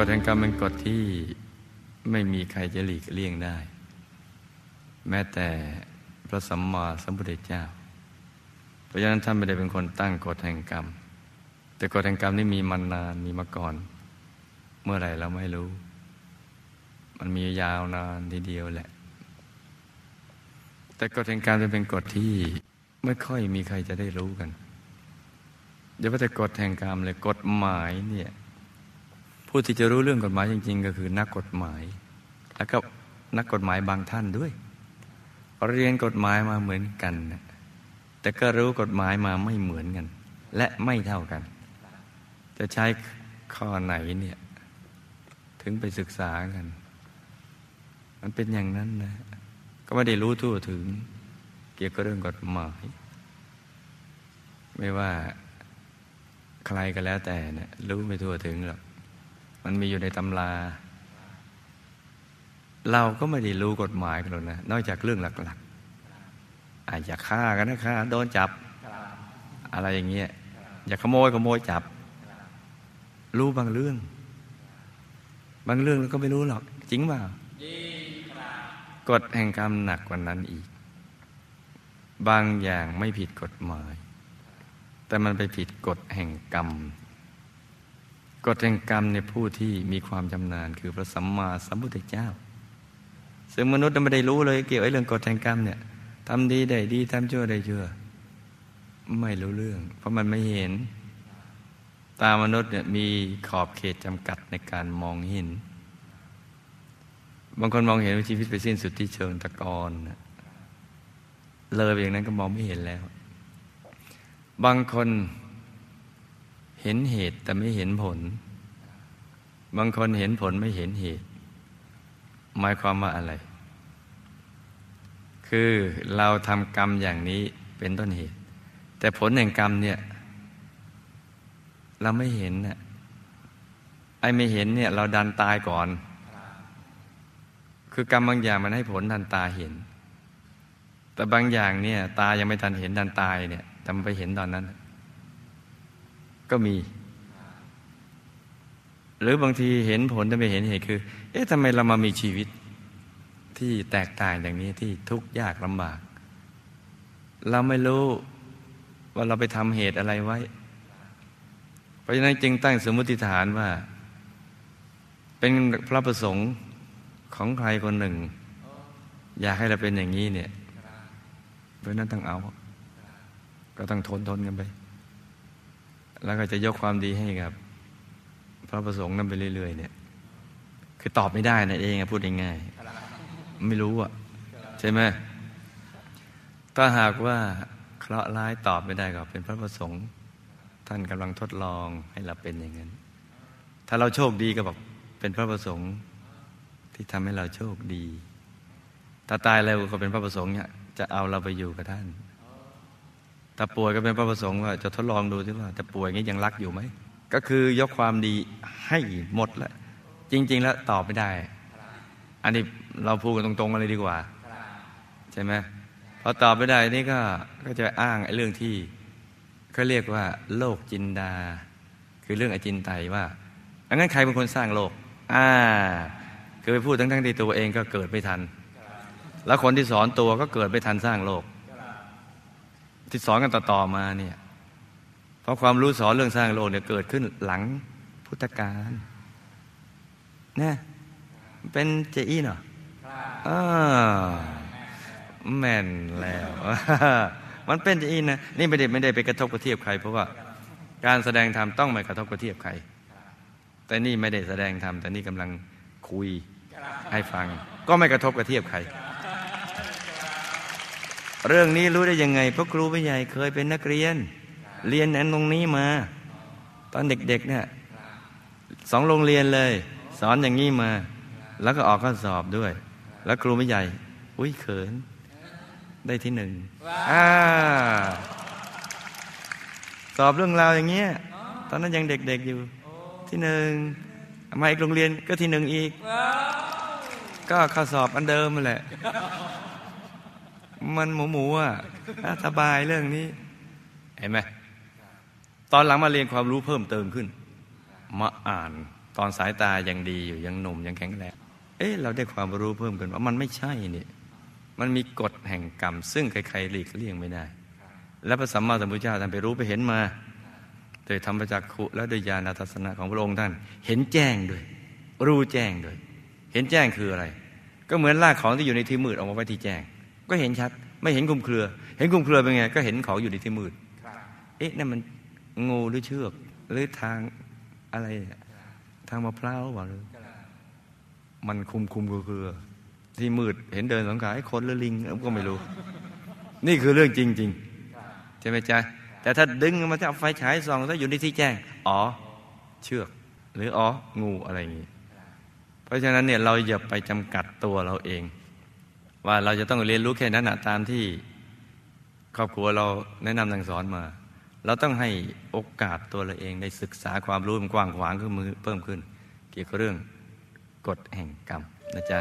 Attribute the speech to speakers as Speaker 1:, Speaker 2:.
Speaker 1: กฎแห่งกรรมเป็นกฎที่ไม่มีใครจะหลีกเลี่ยงได้ แม้แต่พระสัมมาสัมพุทธเจ้า เพราะฉะนั้นท่านไม่ได้เป็นคนตั้งกฎแห่งกรรม แต่กฎแห่งกรรมนี่มีมานานมีมาก่อน เมื่อไหร่เราไม่รู้ มันมียาวนานทีเดียวแหละ แต่กฎแห่งกรรมจะเป็นกฎที่ไม่ค่อยมีใครจะได้รู้กันเดี๋ยวว่าแต่กฎแห่งกรรมเลยกฎหมายเนี่ย ผู้ที่จะรู้เรื่องกฎหมายจริง ๆ ก็คือนักกฎหมาย แล้วก็นักกฎหมายบางท่านด้วย เรียนกฎหมายมาเหมือนกัน แต่ก็รู้กฎหมายมาไม่เหมือนกัน และไม่เท่ากัน จะใช้ข้อไหนเนี่ย ถึงไปศึกษากัน มันเป็นอย่างนั้นนะ ก็ไม่ได้รู้ทั่วถึง เกี่ยวกับเรื่องกฎหมาย ไม่ว่าใครก็แล้วแต่เนี่ยรู้ไม่ทั่วถึงหรอก มันมีอยู่ในตำรา เราก็ไม่ได้รู้กฎหมายกันหรอกนะ นอกจากเรื่องหลักๆอาจจะฆ่ากันนะฆ่าโดนจับ อะไรอย่างเงี้ยอย่าขโมยขโมยจับ รู้บางเรื่อง บางเรื่องเราก็ไม่รู้หรอก จริงเปล่ากฎแห่งกรรมหนักกว่านั้นอีก บางอย่างไม่ผิดกฎหมาย แต่มันไปผิดกฎแห่งกรรมก ฎแห่งกรรมในผู้ที่มีความชำนาญคือพระสัมมาสัมพุทธเจ้า ซึ่งมนุษย์ไม่ได้รู้เลยเกี่ยวกับเรื่องกฎแห่งกรรมเนี่ยทำดีได้ดีทำชั่วได้ชั่วไม่รู้เรื่อง เพราะมันไม่เห็น ตามนุษย์เนี่ยมีขอบเขตจำกัดในการมองเห็น บางคนมองเห็นว่าชีวิตไปสิ้นสุดที่เชิงตะกอนเลยอย่างนั้นก็มองไม่เห็นแล้ว บางคน เห็นเหตุแต่ไม่เห็นผล บางคนเห็นผลไม่เห็นเหตุ หมายความว่าอะไร คือเราทำกรรมอย่างนี้เป็นต้นเหตุ แต่ผลแห่งกรรมเนี่ย เราไม่เห็นน่ะไอ้ไม่เห็นเนี่ย เราดันตายก่อน คือกรรมบางอย่างมันให้ผลดันตาเห็น แต่บางอย่างเนี่ย ตายังไม่ทันเห็นดันตายเนี่ยแต่มันไปเห็นตอนนั้น ก็มี หรือบางทีเห็นผลแต่ไม่เห็นเหตุคือ เอ๊ะทำไมเรามามีชีวิต ที่แตกต่างอย่างนี้ที่ทุกข์ยากลำบาก เราไม่รู้ว่าเราไปทำเหตุอะไรไว้ เพราะฉะนั้นจึงตั้งสมมติฐานว่า เป็นพระประสงค์ของใครคนหนึ่ง อยากให้เราเป็นอย่างนี้เนี่ย เพราะนั้นต้องเอา ก็ต้องทนทนกันไป แล้วก็จะยกความดีให้กับ พระประสงค์นั้นไปเรื่อย ๆ เนี่ย คือตอบไม่ได้นะเองพูดง่ายๆไม่รู้อะ ใช่ไหมถ้าหากว่าเคราะห์ร้ายตอบไม่ได้ก็เป็นพระประสงค์ ท่านกำลังทดลองให้เราเป็นอย่างนั้น ถ้าเราโชคดีก็บอกเป็นพระประสงค์ ที่ทำให้เราโชคดี ถ้าตายแล้วก็เป็นพระประสงค์เนี่ยจะเอาเราไปอยู่กับท่าน ถ้าป่วยก็เป็นพระประสงค์ว่าจะทดลองดูที่ว่าจะป่วยงี้ยังรักอยู่ไหม ก็คือยกความดีให้หมดแล้วจริง ๆ แล้วตอบไม่ได้ อันนี้เราพูดกันตรงๆกันเลยดีกว่า ใช่ไหมพอตอบไม่ได้นี่ก็ก็จะอ้างไอ้เรื่องที่เขาเรียกว่า โลกจินดา คือเรื่องอจินไตว่าอังั้นใครเป็นคนสร้างโลก อ่า คือไปพูดทั้งๆที่ตัวเองก็เกิดไม่ทัน แล้วคนที่สอนตัวก็เกิดไม่ทันสร้างโลก ที่สอนกันต่อๆมาเนี่ยเพราะความรู้สอนเรื่องสร้างโลกเนี่ยเกิดขึ้นหลังพุทธกาลเนี่ยเป็นเจอี้เนาะแม่นแล้ว มันเป็นเจอี้นะนี่ไม่ได้ไม่ได้ไปกระทบกระเทียบใคร เพราะว่าการแสดงธรรมต้องไม่กระทบกระเทียบใคร แต่นี่ไม่ได้แสดงธรรมแต่นี่กำลังคุยให้ฟัง ก็ไม่กระทบกระเทียบใคร เรื่องนี้รู้ได้ยังไง เพราะครูผู้ใหญ่เคยเป็นนักเรียน เรียนนั้นตรงนี้มา ตอนเด็กๆเนี่ยสองโรงเรียนเลย สอนอย่างนี้มา แล้วก็ออกข้อสอบด้วย แล้วครูผู้ใหญ่ อุ้ยเขิน ได้ที่หนึ่งสอบเรื่องราวอย่างเงี้ยตอนนั้นยังเด็กๆอยู่ที่หนึ่งมาอีกโรงเรียนก็ที่หนึ่งอีก ก็ข้อสอบอันเดิมมาแหละ มันหมูหมูอะสบายเรื่องนี้ เห็นไหมตอนหลังมาเรียนความรู้เพิ่มเติมขึ้น มาอ่านตอนสายตายังดีอยู่ยังหนุ่มยังแข็งแรงเอ๊ะเราได้ความรู้เพิ่มขึ้นว่ามันไม่ใช่นี่มันมีกฎแห่งกรรม ซึ่งใครๆหลีกเลี่ยงไม่ได้ และพระสัมมาสัมพุทธเจ้าท่านไปรู้ไปเห็นมาโดยธรรมจักขุและโดยญาณทัศนะของพระองค์ท่าน เห็นแจ้งด้วย รู้แจ้งด้วย เห็นแจ้งคืออะไร ก็เหมือนลากของที่อยู่ในที่มืดออกมาไว้ที่แจ้ง ก็เห็นชัด ไม่เห็นคลุมเครือ เห็นคลุมเครือเป็นไง ก็เห็นของอยู่ในที่มืดเอ๊ะนั่นมันงูหรือเชือกหรือทางอะไรเนี่ยทางมะพร้าวหรือเปล่าหรือมันคุมคุมเครือ ที่มืดเห็นเดินสองขาไอ้คนหรือลิงก็ไม่รู้ นี่คือเรื่องจริงๆใช่ไหมจ๊ะแต่ถ้าดึงมาจะเอาไฟฉายส่องถ้าอยู่ในที่แจ้ง อ๋อ เชือก หรืออ๋อ งูอะไรอย่างนี้ เพราะฉะนั้นเนี่ยเราอย่าไปจำกัดตัวเราเอง ว่าเราจะต้องเรียนรู้แค่นั้นนะตามที่ครอบครัวเราแนะนำสั่งสอนมา เราต้องให้โอกาสตัวเราเองได้ศึกษาความรู้มันกว้างขวางขึ้นมือเพิ่มขึ้น เกี่ยวกับเรื่องกฎแห่งกรรมนะจ๊ะ